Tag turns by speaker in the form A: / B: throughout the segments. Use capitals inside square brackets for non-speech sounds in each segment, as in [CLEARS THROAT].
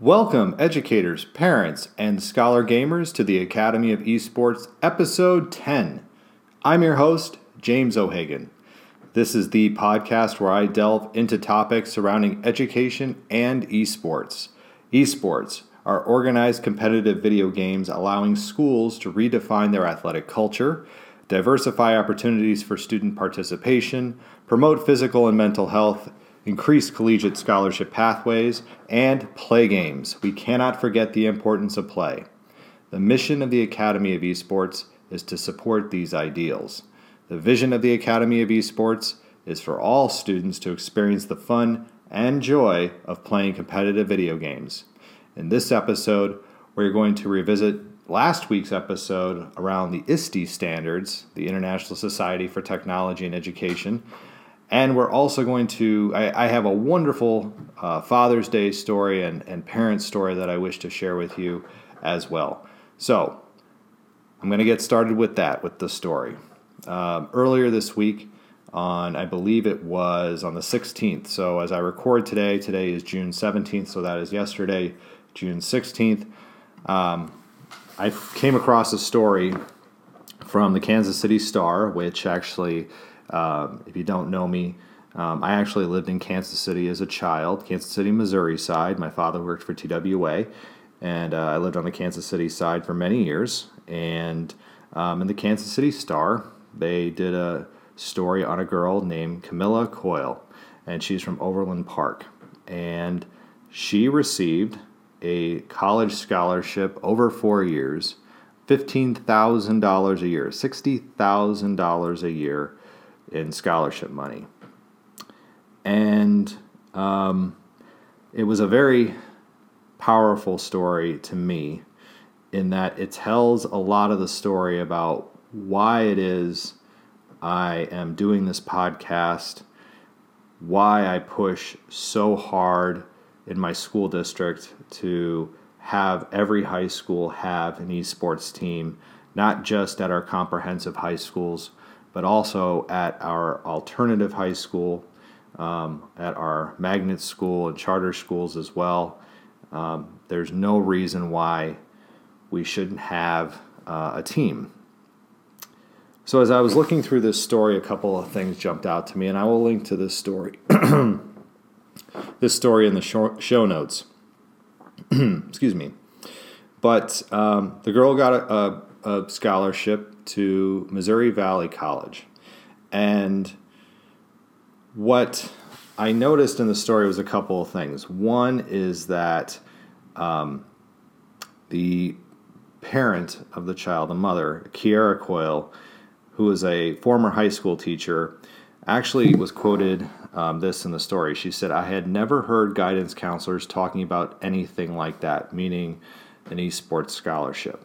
A: Welcome, educators, parents, and scholar gamers, to the Academy of Esports, Episode 10. I'm your host, James O'Hagan. This is the podcast where I delve into topics surrounding education and esports. Esports are organized competitive video games allowing schools to redefine their athletic culture, diversify opportunities for student participation, promote physical and mental health, increase collegiate scholarship pathways, and play games. We cannot forget the importance of play. The mission of the Academy of Esports is to support these ideals. The vision of the Academy of Esports is for all students to experience the fun and joy of playing competitive video games. In this episode, we're going to revisit last week's episode around the ISTE standards, the International Society for Technology and Education, and we're also going to, I, I have a wonderful uh, Father's Day story and, and parent story that I wish to share with you as well. So, I'm going to get started with that, with the story. Um, earlier this week, on I believe it was on the 16th. So, as I record today, today is June 17th, so that is yesterday, June 16th. Um, I came across a story from the Kansas City Star, which actually um, if you don't know me, um, I actually lived in Kansas City as a child, Kansas City, Missouri side. My father worked for TWA, and uh, I lived on the Kansas City side for many years. And um, in the Kansas City Star, they did a story on a girl named Camila Coyle, and she's from Overland Park. And she received a college scholarship over four years, $15,000 a year, $60,000 a year in scholarship money. And um, it was a very powerful story to me in that it tells a lot of the story about why it is I am doing this podcast, why I push so hard in my school district to have every high school have an esports team, not just at our comprehensive high schools, but also at our alternative high school, um, at our magnet school and charter schools as well. Um, there's no reason why we shouldn't have uh, a team. So, as I was looking through this story, a couple of things jumped out to me, and I will link to this story. [CLEARS THROAT] this story in the show notes. [CLEARS THROAT] Excuse me. But um, the girl got a, a, a scholarship to Missouri Valley College. And what I noticed in the story was a couple of things. One is that um, the parent of the child, the mother, Kiara Coyle, who is a former high school teacher, actually was quoted um, this in the story. She said, I had never heard guidance counselors talking about anything like that, meaning an esports scholarship.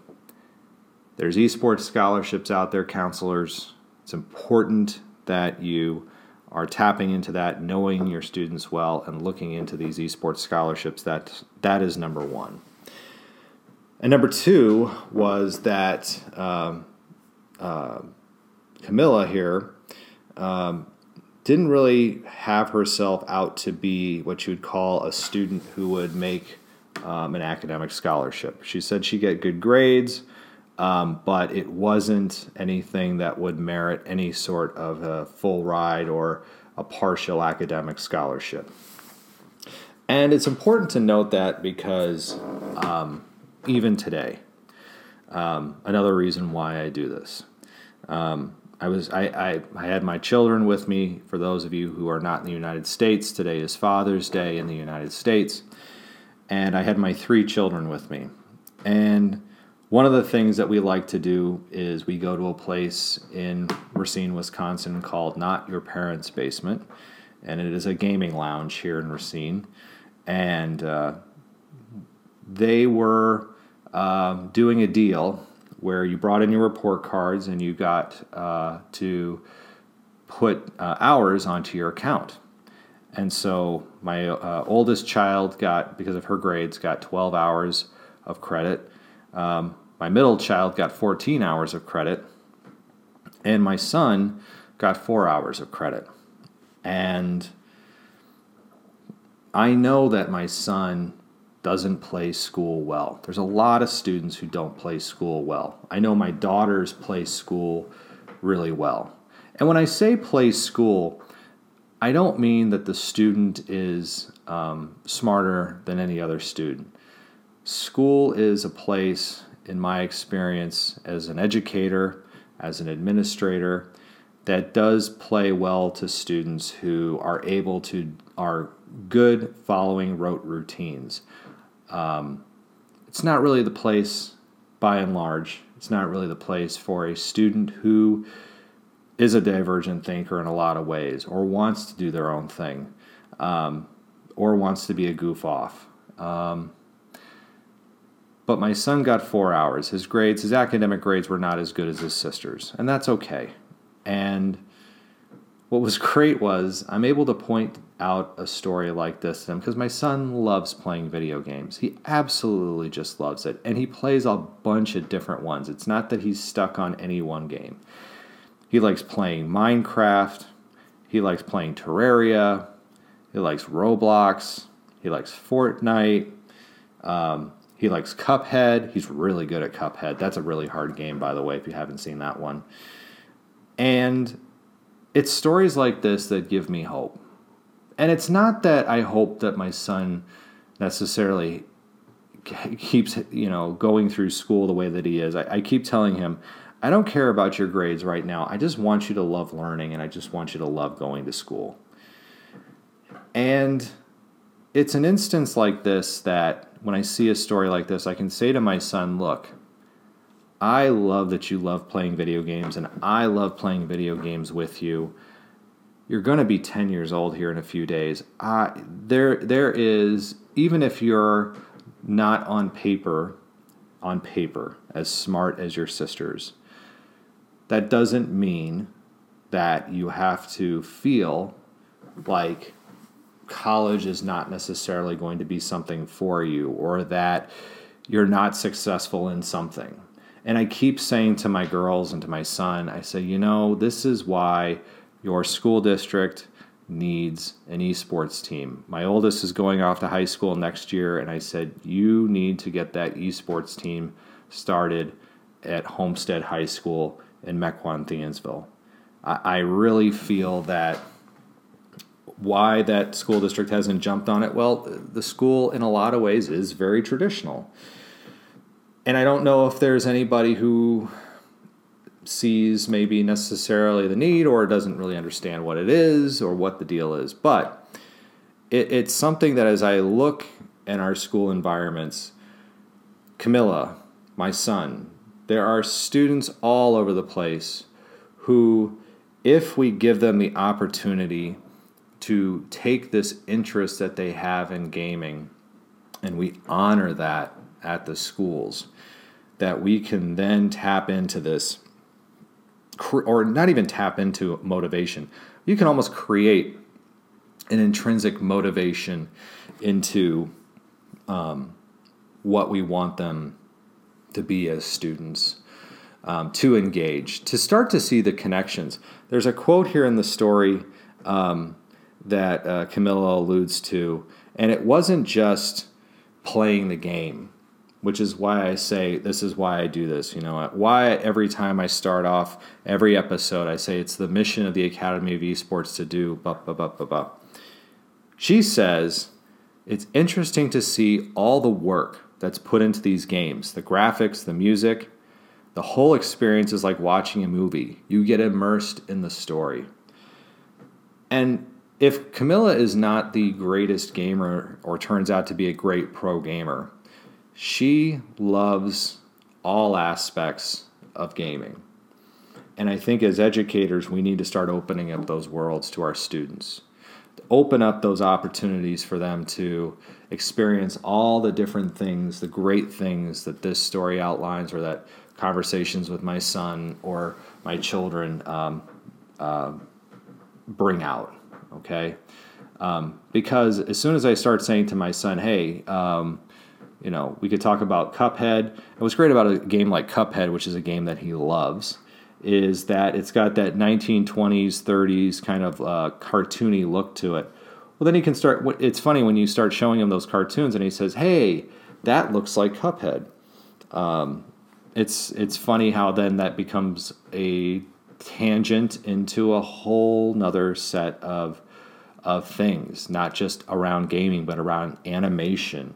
A: There's esports scholarships out there, counselors. It's important that you are tapping into that, knowing your students well, and looking into these esports scholarships. That that is number one. And number two was that um, uh, Camila here um, didn't really have herself out to be what you would call a student who would make um, an academic scholarship. She said she'd get good grades um, but it wasn't anything that would merit any sort of a full ride or a partial academic scholarship. And it's important to note that because um, even today, um, another reason why I do this. Um, I was I, I, I, had my children with me. For those of you who are not in the United States, today is Father's Day in the United States, and I had my three children with me. And one of the things that we like to do is we go to a place in Racine, Wisconsin called Not Your Parents' Basement, and it is a gaming lounge here in Racine. And uh, they were uh, doing a deal where you brought in your report cards and you got uh, to put uh, hours onto your account. And so my uh, oldest child got, because of her grades, got 12 hours of credit. Um, my middle child got 14 hours of credit, and my son got four hours of credit. And I know that my son doesn't play school well. There's a lot of students who don't play school well. I know my daughters play school really well. And when I say play school, I don't mean that the student is um, smarter than any other student. School is a place, in my experience as an educator, as an administrator, that does play well to students who are able to are good following rote routines. Um, it's not really the place, by and large, it's not really the place for a student who is a divergent thinker in a lot of ways, or wants to do their own thing, um, or wants to be a goof off. Um, but my son got four hours. His grades, his academic grades, were not as good as his sister's, and that's okay. And what was [LAUGHS] great was I'm able to point out a story like this to him because my son loves playing video games. He absolutely just loves it. And he plays a bunch of different ones. It's not that he's stuck on any one game. He likes playing Minecraft, he likes playing Terraria, he likes Roblox, he likes Fortnite. Um, he likes Cuphead. He's really good at Cuphead. That's a really hard game, by the way, if you haven't seen that one. And it's stories like this that give me hope. And it's not that I hope that my son necessarily [LAUGHS] keeps you know going through school the way that he is. I, I, keep telling him, I don't care about your grades right now. I just want you to love learning and I just want you to love going to school. And it's an instance like this that when I see a story like this, I can say to my son, look, I love that you love playing video games, and I love playing video games with you. You're going to be 10 years old here in a few days. I, there, there is, even if you're not on paper, on paper, as smart as your sisters, that doesn't mean that you have to feel like college is not necessarily going to be something for you or that you're not successful in something. And I keep saying to my girls and to my son, I say, you know, this is why your school district needs an esports team. My oldest is going off to high school next year, and I said, you need to get that esports team started at Homestead High School in Mequon, Thiensville. I, I really feel that why that school district hasn't jumped on it, well, the school in a lot of ways is very traditional and I don't know if there's anybody who sees maybe necessarily the need or doesn't really understand what it is or what the deal is. But it, it's something that as I look in our school environments, Camila, my son, there are students all over the place who, if we give them the opportunity to take this interest that they have in gaming and we honor that at the schools that we can then tap into this or not even tap into motivation. You can almost create an intrinsic motivation into um, what we want them to be as students um, to engage to start to see the connections. There's a quote here in the story um, that uh, Camila alludes to and it wasn't just playing the game which is why I say this is why I do this. You know, why every time I start off every episode, I say it's the mission of the Academy of Esports to do. Blah, blah, blah, blah, blah. She says it's interesting to see all the work that's put into these games the graphics, the music. The whole experience is like watching a movie. You get immersed in the story. And if Camila is not the greatest gamer or turns out to be a great pro gamer, she loves all aspects of gaming. And I think as educators, we need to start opening up those worlds to our students. Open up those opportunities for them to experience all the different things, the great things that this story outlines, or that conversations with my son or my children um, uh, bring out. Okay? Um, because as soon as I start saying to my son, hey, um, you know, we could talk about Cuphead. And what's great about a game like Cuphead, which is a game that he loves, is that it's got that 1920s, 30s kind of uh, cartoony look to it. Well, then he can start. It's funny when you start showing him those cartoons, and he says, "Hey, that looks like Cuphead." Um, it's it's funny how then that becomes a tangent into a whole nother set of of things, not just around gaming, but around animation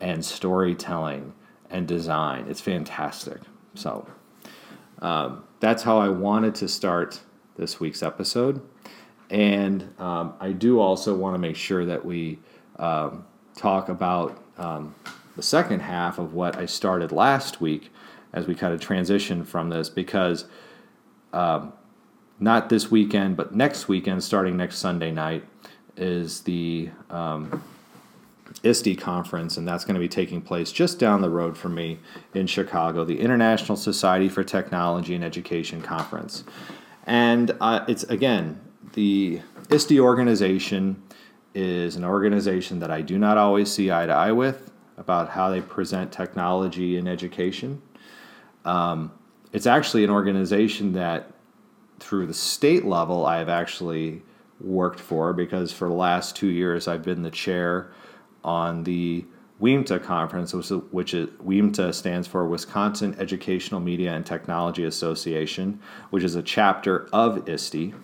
A: and storytelling and design. It's fantastic. So um, that's how I wanted to start this week's episode. And um, I do also want to make sure that we um, talk about um, the second half of what I started last week as we kind of transition from this because um, not this weekend, but next weekend, starting next Sunday night, is the um, ISTE conference, and that's going to be taking place just down the road from me in Chicago, the International Society for Technology and Education Conference. And uh, it's again, the ISTE organization is an organization that I do not always see eye to eye with about how they present technology in education. Um, it's actually an organization that, through the state level, I have actually worked for because for the last two years I've been the chair on the WEMTA conference, which, is, WEMTA stands for Wisconsin Educational Media and Technology Association, which is a chapter of ISTE.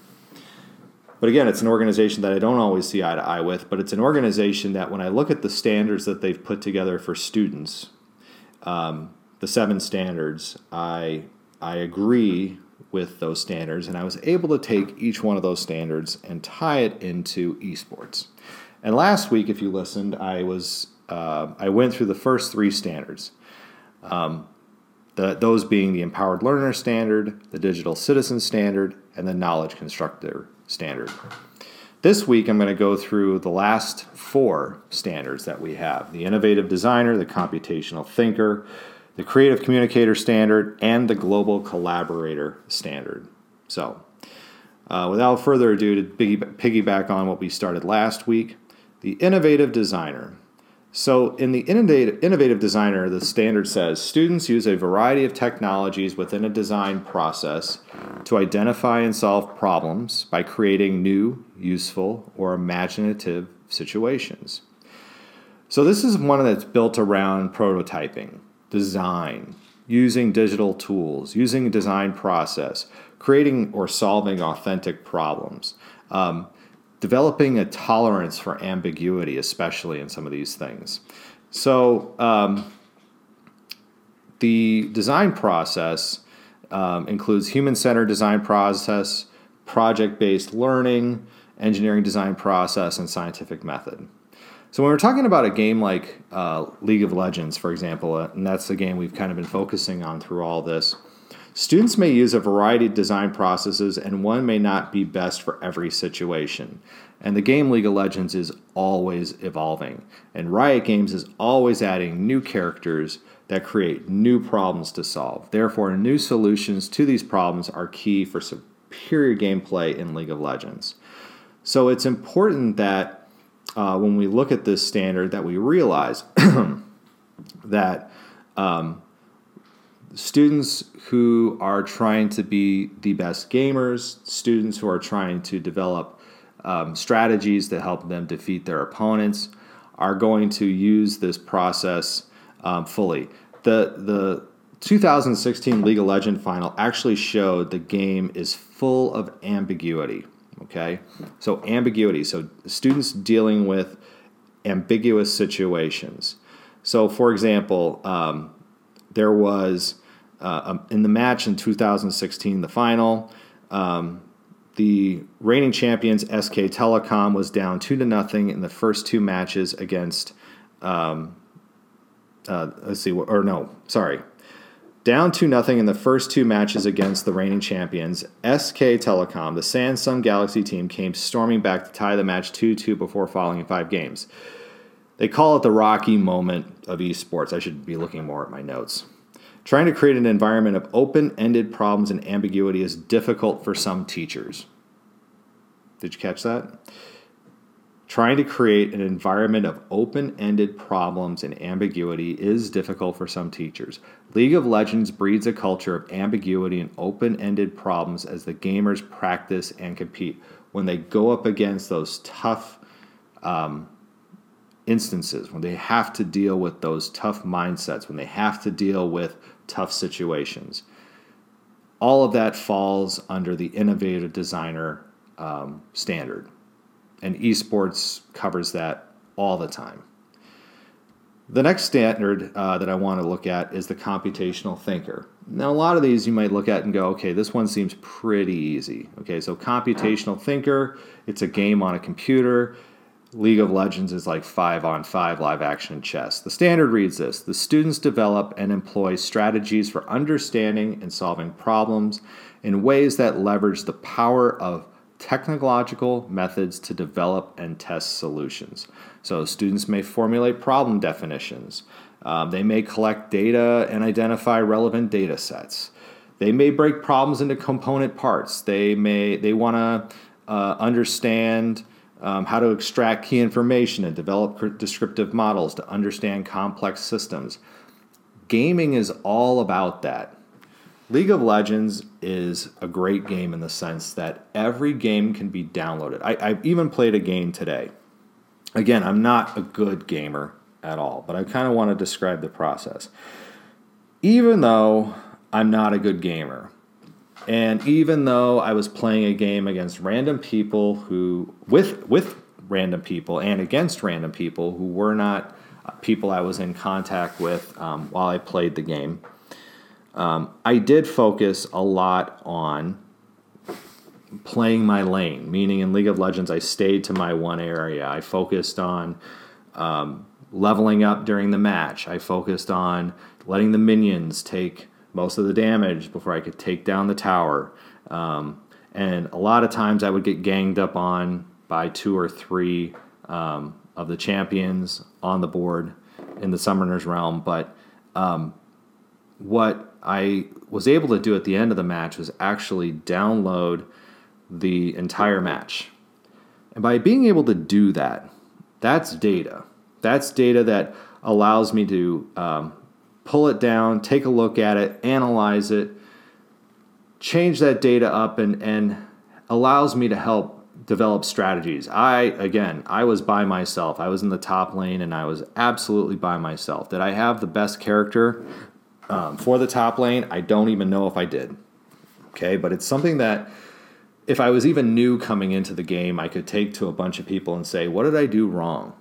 A: But again, it's an organization that I don't always see eye to eye with, but it's an organization that when I look at the standards that they've put together for students, um, the seven standards, I, I agree with those standards, and I was able to take each one of those standards and tie it into esports. And last week, if you listened, I was uh, I went through the first three standards. Um, the, those being the Empowered Learner Standard, the Digital Citizen Standard, and the Knowledge Constructor Standard. This week, I'm going to go through the last four standards that we have the Innovative Designer, the Computational Thinker, the Creative Communicator Standard, and the Global Collaborator Standard. So, uh, without further ado, to piggyback on what we started last week, the innovative designer. So, in the innovative designer, the standard says students use a variety of technologies within a design process to identify and solve problems by creating new, useful, or imaginative situations. So, this is one that's built around prototyping, design, using digital tools, using a design process, creating or solving authentic problems. Um, developing a tolerance for ambiguity, especially in some of these things. So, um, the design process um, includes human centered design process, project based learning, engineering design process, and scientific method. So, when we're talking about a game like uh, League of Legends, for example, uh, and that's the game we've kind of been focusing on through all this, Students may use a variety of design processes, and one may not be best for every situation. And the game League of Legends is always evolving, and Riot Games is always adding new characters that create new problems to solve. Therefore, new solutions to these problems are key for superior gameplay in League of Legends. So it's important that uh, when we look at this standard, that we realize [CLEARS THROAT] that um, students who are trying to be the best gamers, students who are trying to develop um, strategies to help them defeat their opponents, are going to use this process um, fully. The the 2016 League of Legends final actually showed the game is full of ambiguity. Okay, so ambiguity. So students dealing with ambiguous situations. So, for example, um, there was uh, um, in the match in 2016, the final. Um, the reigning champions SK Telecom was down two to nothing in the first two matches against. Um, uh, let's see, or no, sorry, down two nothing in the first two matches against the reigning champions. SK Telecom, the Samsung Galaxy team, came storming back to tie the match 2 2 before falling in five games. They call it the rocky moment of esports. I should be looking more at my notes. Trying to create an environment of open ended problems and ambiguity is difficult for some teachers. Did you catch that? Trying to create an environment of open ended problems and ambiguity is difficult for some teachers. League of Legends breeds a culture of ambiguity and open ended problems as the gamers practice and compete. When they go up against those tough um, instances, when they have to deal with those tough mindsets, when they have to deal with tough situations. All of that falls under the innovative designer um, standard. And esports covers that all the time. The next standard uh, that I want to look at is the computational thinker. Now, a lot of these you might look at and go, okay, this one seems pretty easy. Okay, so computational thinker, it's a game on a computer. League of Legends is like five on five live action chess. The standard reads this The students develop and employ strategies for understanding and solving problems in ways that leverage the power of technological methods to develop and test solutions. So, students may formulate problem definitions, um, they may collect data and identify relevant data sets. They may break problems into component parts. They may they want to uh, understand um, how to extract key information and develop descriptive models to understand complex systems. Gaming is all about that. League of Legends is a great game in the sense that every game can be downloaded. I, I even played a game today. Again, I'm not a good gamer at all, but I kind of want to describe the process. Even though I'm not a good gamer, and even though I was playing a game against random people who, with with random people and against random people who were not people I was in contact with um, while I played the game, um, I did focus a lot on playing my lane. Meaning, in League of Legends, I stayed to my one area. I focused on um, leveling up during the match. I focused on letting the minions take most of the damage before I could take down the tower. Um, and a lot of times I would get ganged up on by two or three um, of the champions on the board in the Summoner's Realm. But um, what I was able to do at the end of the match was actually download the entire match. And by being able to do that, that's data. That's data that allows me to um, pull it down, take a look at it, analyze it, change that data up, and, and allows me to help develop strategies. I, again, I was by myself. I was in the top lane and I was absolutely by myself. Did I have the best character um, for the top lane? I don't even know if I did. Okay, but it's something that if I was even new coming into the game, I could take to a bunch of people and say, What did I do wrong?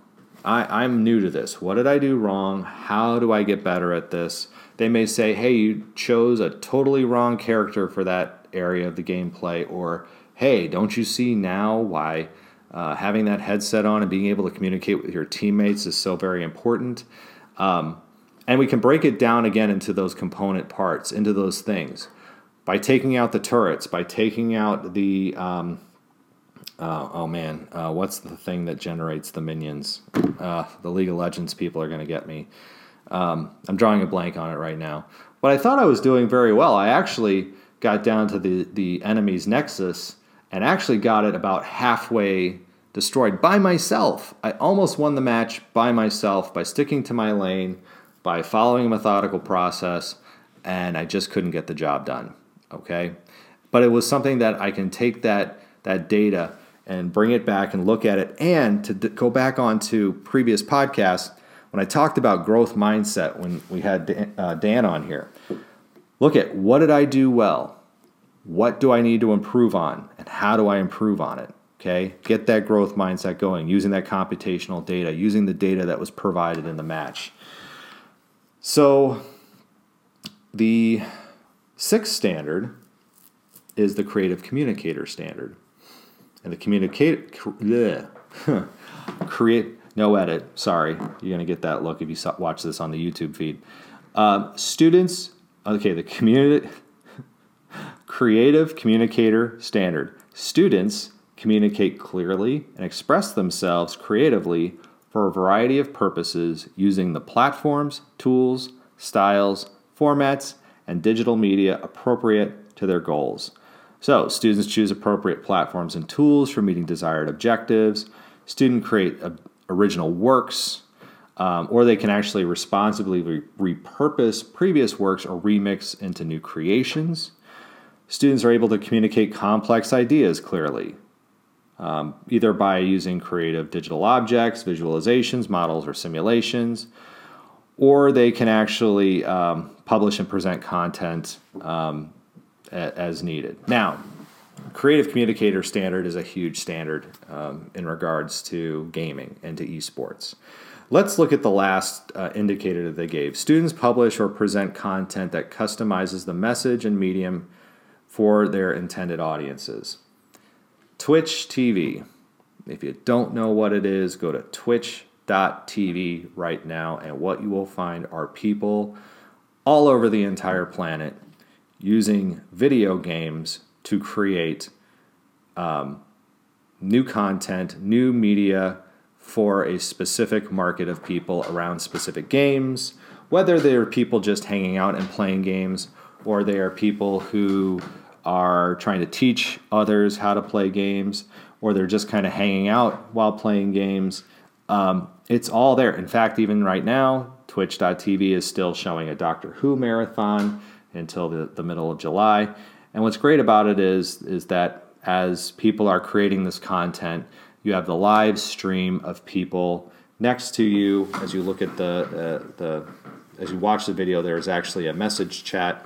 A: I, I'm new to this. What did I do wrong? How do I get better at this? They may say, hey, you chose a totally wrong character for that area of the gameplay, or hey, don't you see now why uh, having that headset on and being able to communicate with your teammates is so very important? Um, and we can break it down again into those component parts, into those things. By taking out the turrets, by taking out the um, uh, oh man, uh, what's the thing that generates the minions? Uh, the League of Legends people are going to get me. Um, I'm drawing a blank on it right now. But I thought I was doing very well. I actually got down to the, the enemy's nexus and actually got it about halfway destroyed by myself. I almost won the match by myself by sticking to my lane, by following a methodical process, and I just couldn't get the job done. Okay? But it was something that I can take that that data and bring it back and look at it. And to d- go back on to previous podcasts, when I talked about growth mindset, when we had Dan, uh, Dan on here, look at what did I do well? What do I need to improve on? And how do I improve on it? Okay, get that growth mindset going using that computational data, using the data that was provided in the match. So, the sixth standard is the creative communicator standard and the communicate [LAUGHS] create no edit. Sorry, you're gonna get that look if you watch this on the YouTube feed. Um, students, okay, the community [LAUGHS] creative communicator standard. Students communicate clearly and express themselves creatively for a variety of purposes using the platforms, tools, styles, formats, and digital media appropriate to their goals. So, students choose appropriate platforms and tools for meeting desired objectives. Students create original works, um, or they can actually responsibly re- repurpose previous works or remix into new creations. Students are able to communicate complex ideas clearly. Um, either by using creative digital objects, visualizations, models, or simulations, or they can actually um, publish and present content um, a- as needed. Now, Creative Communicator Standard is a huge standard um, in regards to gaming and to esports. Let's look at the last uh, indicator that they gave. Students publish or present content that customizes the message and medium for their intended audiences. Twitch TV. If you don't know what it is, go to twitch.tv right now, and what you will find are people all over the entire planet using video games to create um, new content, new media for a specific market of people around specific games, whether they're people just hanging out and playing games or they are people who are trying to teach others how to play games or they're just kind of hanging out while playing games. Um, it's all there. In fact, even right now, Twitch.tv is still showing a Doctor Who marathon until the, the middle of July. And what's great about it is, is that as people are creating this content, you have the live stream of people next to you as you look at the, uh, the as you watch the video. There is actually a message chat,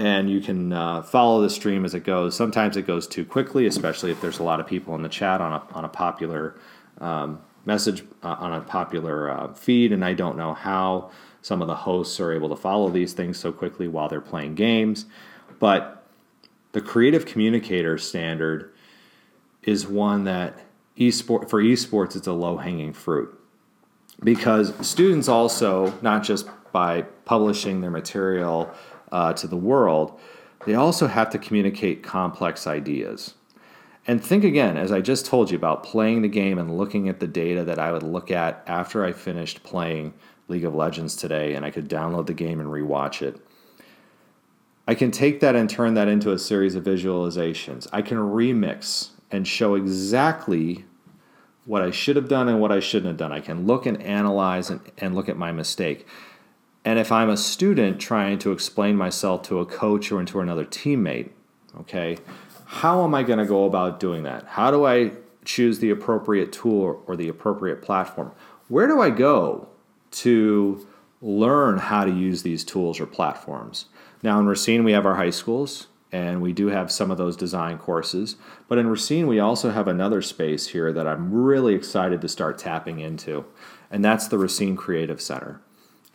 A: and you can uh, follow the stream as it goes. Sometimes it goes too quickly, especially if there's a lot of people in the chat on a on a popular um, message uh, on a popular uh, feed, and I don't know how some of the hosts are able to follow these things so quickly while they're playing games, but the creative communicator standard is one that esport for esports it's a low hanging fruit because students also not just by publishing their material uh, to the world they also have to communicate complex ideas and think again as i just told you about playing the game and looking at the data that i would look at after i finished playing league of legends today and i could download the game and rewatch it I can take that and turn that into a series of visualizations. I can remix and show exactly what I should have done and what I shouldn't have done. I can look and analyze and, and look at my mistake. And if I'm a student trying to explain myself to a coach or to another teammate, okay, how am I going to go about doing that? How do I choose the appropriate tool or the appropriate platform? Where do I go to learn how to use these tools or platforms? Now in Racine, we have our high schools, and we do have some of those design courses. But in Racine, we also have another space here that I'm really excited to start tapping into, and that's the Racine Creative Center.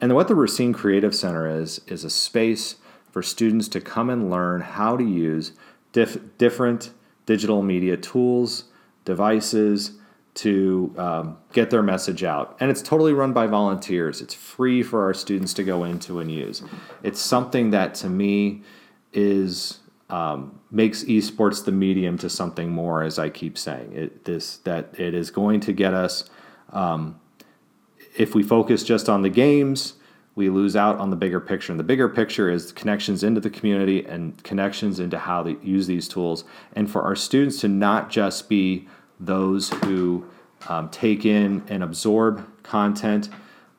A: And what the Racine Creative Center is, is a space for students to come and learn how to use diff- different digital media tools, devices, to um, get their message out. And it's totally run by volunteers. It's free for our students to go into and use. It's something that to me is um, makes esports the medium to something more, as I keep saying. It, this that it is going to get us. Um, if we focus just on the games, we lose out on the bigger picture. And the bigger picture is connections into the community and connections into how they use these tools. And for our students to not just be those who um, take in and absorb content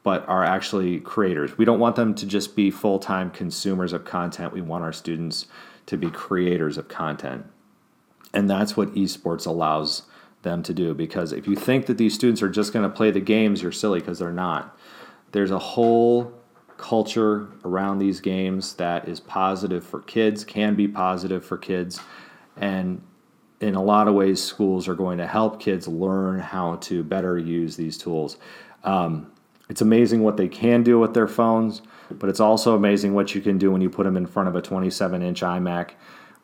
A: but are actually creators. We don't want them to just be full time consumers of content. We want our students to be creators of content. And that's what esports allows them to do because if you think that these students are just going to play the games, you're silly because they're not. There's a whole culture around these games that is positive for kids, can be positive for kids, and in a lot of ways, schools are going to help kids learn how to better use these tools. Um, it's amazing what they can do with their phones, but it's also amazing what you can do when you put them in front of a 27 inch iMac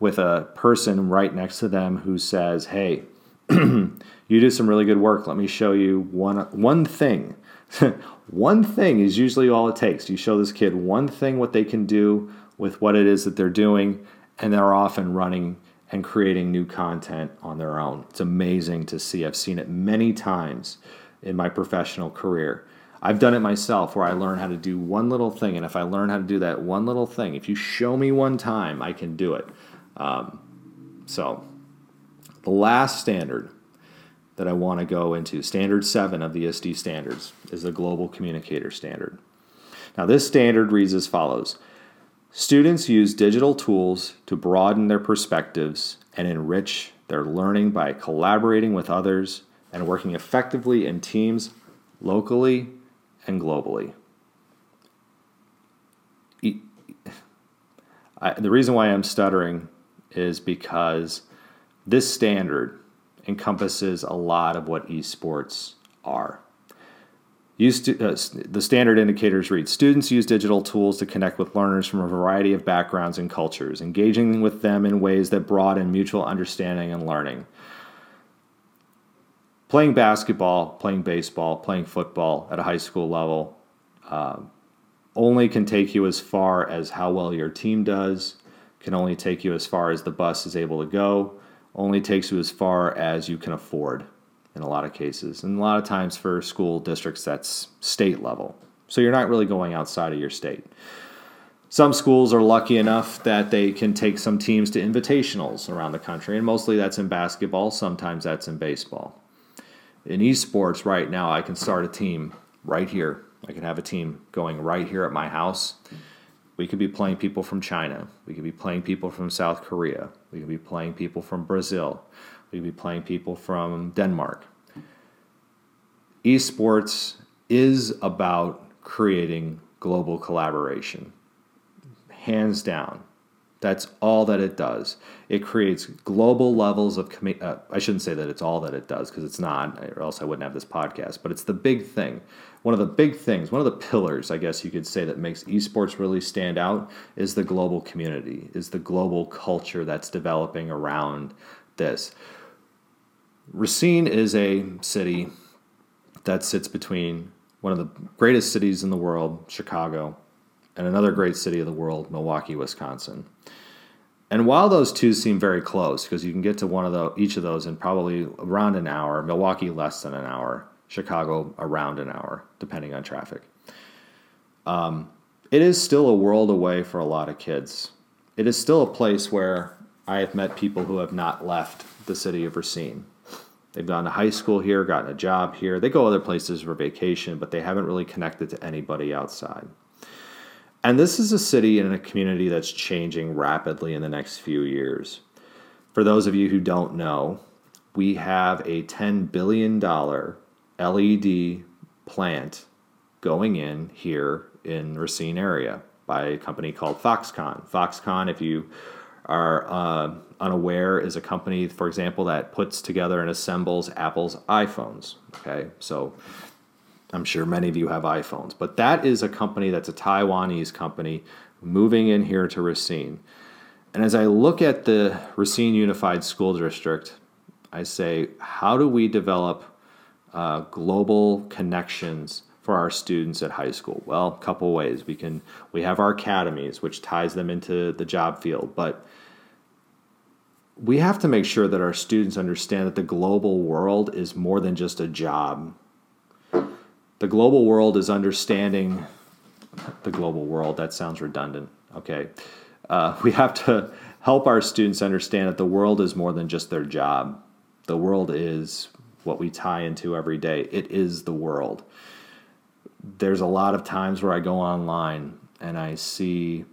A: with a person right next to them who says, Hey, [CLEARS THROAT] you do some really good work. Let me show you one, one thing. [LAUGHS] one thing is usually all it takes. You show this kid one thing, what they can do with what it is that they're doing, and they're off and running and creating new content on their own. It's amazing to see. I've seen it many times in my professional career. I've done it myself where I learn how to do one little thing, and if I learn how to do that one little thing, if you show me one time, I can do it. Um, so, the last standard that I want to go into, standard seven of the ISTE standards, is the Global Communicator Standard. Now, this standard reads as follows Students use digital tools to broaden their perspectives and enrich They're learning by collaborating with others and working effectively in teams locally and globally. I, the reason why I'm stuttering is because this standard encompasses a lot of what esports are. Uh, the standard indicators read Students use digital tools to connect with learners from a variety of backgrounds and cultures, engaging with them in ways that broaden mutual understanding and learning. Playing basketball, playing baseball, playing football at a high school level um, only can take you as far as how well your team does, can only take you as far as the bus is able to go, only takes you as far as you can afford in a lot of cases. And a lot of times for school districts, that's state level. So you're not really going outside of your state. Some schools are lucky enough that they can take some teams to invitationals around the country, and mostly that's in basketball, sometimes that's in baseball. In esports, right now, I can start a team right here. I can have a team going right here at my house. We could be playing people from China. We could be playing people from South Korea. We could be playing people from Brazil. We could be playing people from Denmark. Esports is about creating global collaboration. Hands down. That's all that it does. It creates global levels of. Uh, I shouldn't say that it's all that it does because it's not, or else I wouldn't have this podcast. But it's the big thing. One of the big things, one of the pillars, I guess you could say, that makes esports really stand out is the global community, is the global culture that's developing around this. Racine is a city that sits between one of the greatest cities in the world, Chicago, and another great city of the world, Milwaukee, Wisconsin. And while those two seem very close, because you can get to one of the, each of those in probably around an hour, Milwaukee less than an hour, Chicago around an hour, depending on traffic. Um, it is still a world away for a lot of kids. It is still a place where I have met people who have not left the city of Racine. They've gone to high school here, gotten a job here. They go other places for vacation, but they haven't really connected to anybody outside. And this is a city and a community that's changing rapidly in the next few years. For those of you who don't know, we have a $10 billion LED plant going in here in Racine area by a company called Foxconn. Foxconn, if you are uh, unaware is a company, for example, that puts together and assembles Apple's iPhones. Okay, so I'm sure many of you have iPhones, but that is a company that's a Taiwanese company moving in here to Racine. And as I look at the Racine Unified School District, I say, how do we develop uh, global connections for our students at high school? Well, a couple ways. We can we have our academies, which ties them into the job field, but we have to make sure that our students understand that the global world is more than just a job. The global world is understanding the global world. That sounds redundant. Okay. Uh, [LAUGHS] we have to help our students understand that the world is more than just their job. The world is what we tie into every day, it is the world. There's a lot of times where I go online and I see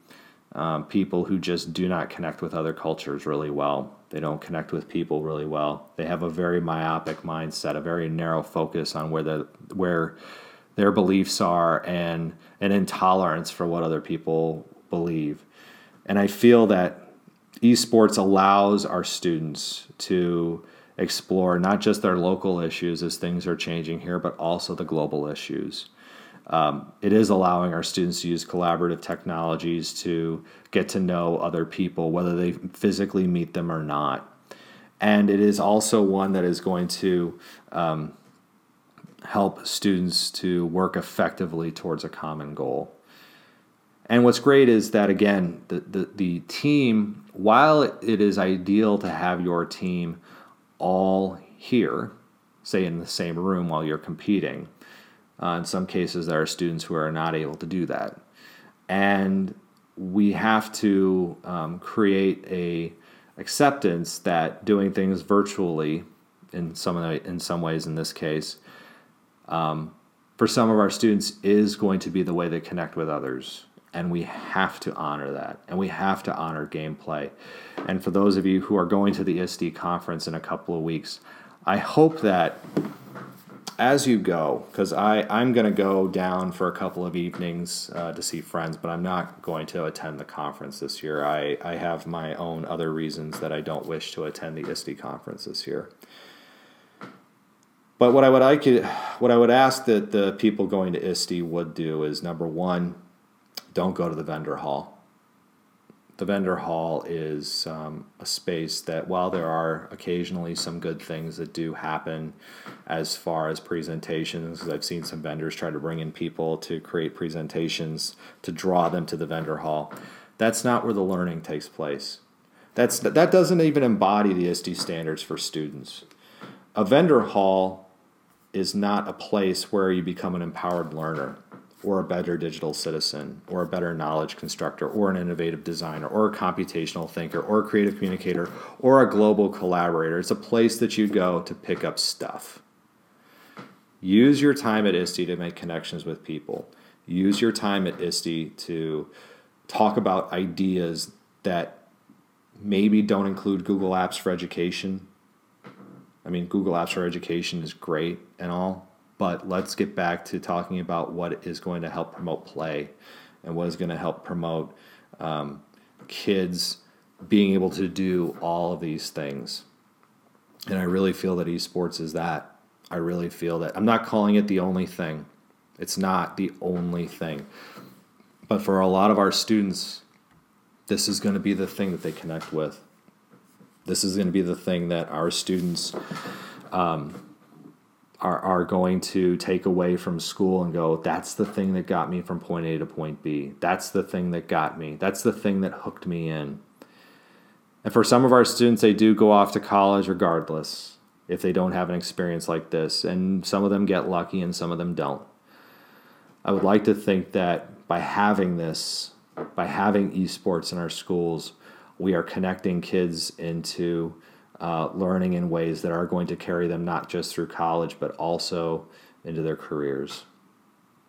A: um, people who just do not connect with other cultures really well. They don't connect with people really well. They have a very myopic mindset, a very narrow focus on where the where their beliefs are, and an intolerance for what other people believe. And I feel that esports allows our students to explore not just their local issues as things are changing here, but also the global issues. Um, it is allowing our students to use collaborative technologies to get to know other people, whether they physically meet them or not. And it is also one that is going to um, help students to work effectively towards a common goal. And what's great is that, again, the, the, the team, while it is ideal to have your team all here, say in the same room while you're competing, uh, in some cases, there are students who are not able to do that. And we have to um, create a acceptance that doing things virtually, in some in some ways, in this case, um, for some of our students, is going to be the way they connect with others. And we have to honor that. And we have to honor gameplay. And for those of you who are going to the ISTE conference in a couple of weeks, I hope that as you go, because I'm going to go down for a couple of evenings uh, to see friends, but I'm not going to attend the conference this year. I, I have my own other reasons that I don't wish to attend the ISTE conference this year. But what I would like, what I would ask that the people going to ISTE would do is number one, don't go to the vendor hall. The vendor hall is um, a space that, while there are occasionally some good things that do happen as far as presentations, I've seen some vendors try to bring in people to create presentations to draw them to the vendor hall. That's not where the learning takes place. That's, that doesn't even embody the ISTE standards for students. A vendor hall is not a place where you become an empowered learner or a better digital citizen or a better knowledge constructor or an innovative designer or a computational thinker or a creative communicator or a global collaborator. It's a place that you go to pick up stuff. Use your time at ISTE to make connections with people. Use your time at ISTE to talk about ideas that maybe don't include Google Apps for Education. I mean, Google Apps for Education is great and all, but let's get back to talking about what is going to help promote play and what is going to help promote um, kids being able to do all of these things. And I really feel that esports is that. I really feel that. I'm not calling it the only thing, it's not the only thing. But for a lot of our students, this is going to be the thing that they connect with. This is going to be the thing that our students um, are, are going to take away from school and go, that's the thing that got me from point A to point B. That's the thing that got me. That's the thing that hooked me in. And for some of our students, they do go off to college regardless if they don't have an experience like this. And some of them get lucky and some of them don't. I would like to think that by having this, by having esports in our schools, we are connecting kids into uh, learning in ways that are going to carry them not just through college, but also into their careers.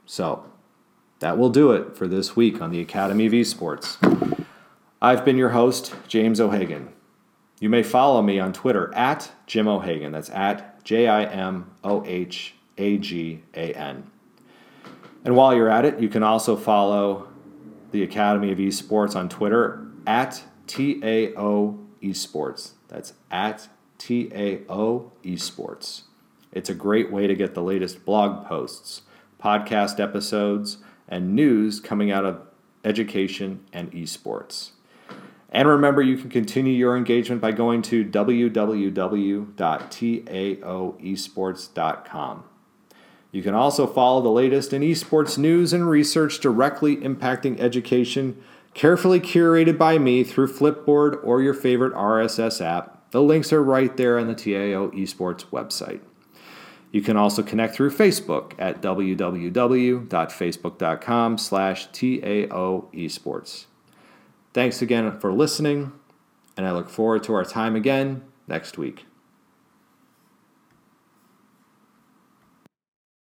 A: So, that will do it for this week on the Academy of Esports. I've been your host, James O'Hagan. You may follow me on Twitter at Jim O'Hagan. That's at J I M O H A G A N. And while you're at it, you can also follow the Academy of Esports on Twitter at TAO Esports. That's at TAO Esports. It's a great way to get the latest blog posts, podcast episodes, and news coming out of education and esports. And remember, you can continue your engagement by going to www.taoesports.com. You can also follow the latest in esports news and research directly impacting education carefully curated by me through Flipboard or your favorite RSS app. The links are right there on the TAO Esports website. You can also connect through Facebook at www.facebook.com slash TAO Esports. Thanks again for listening, and I look forward to our time again next week.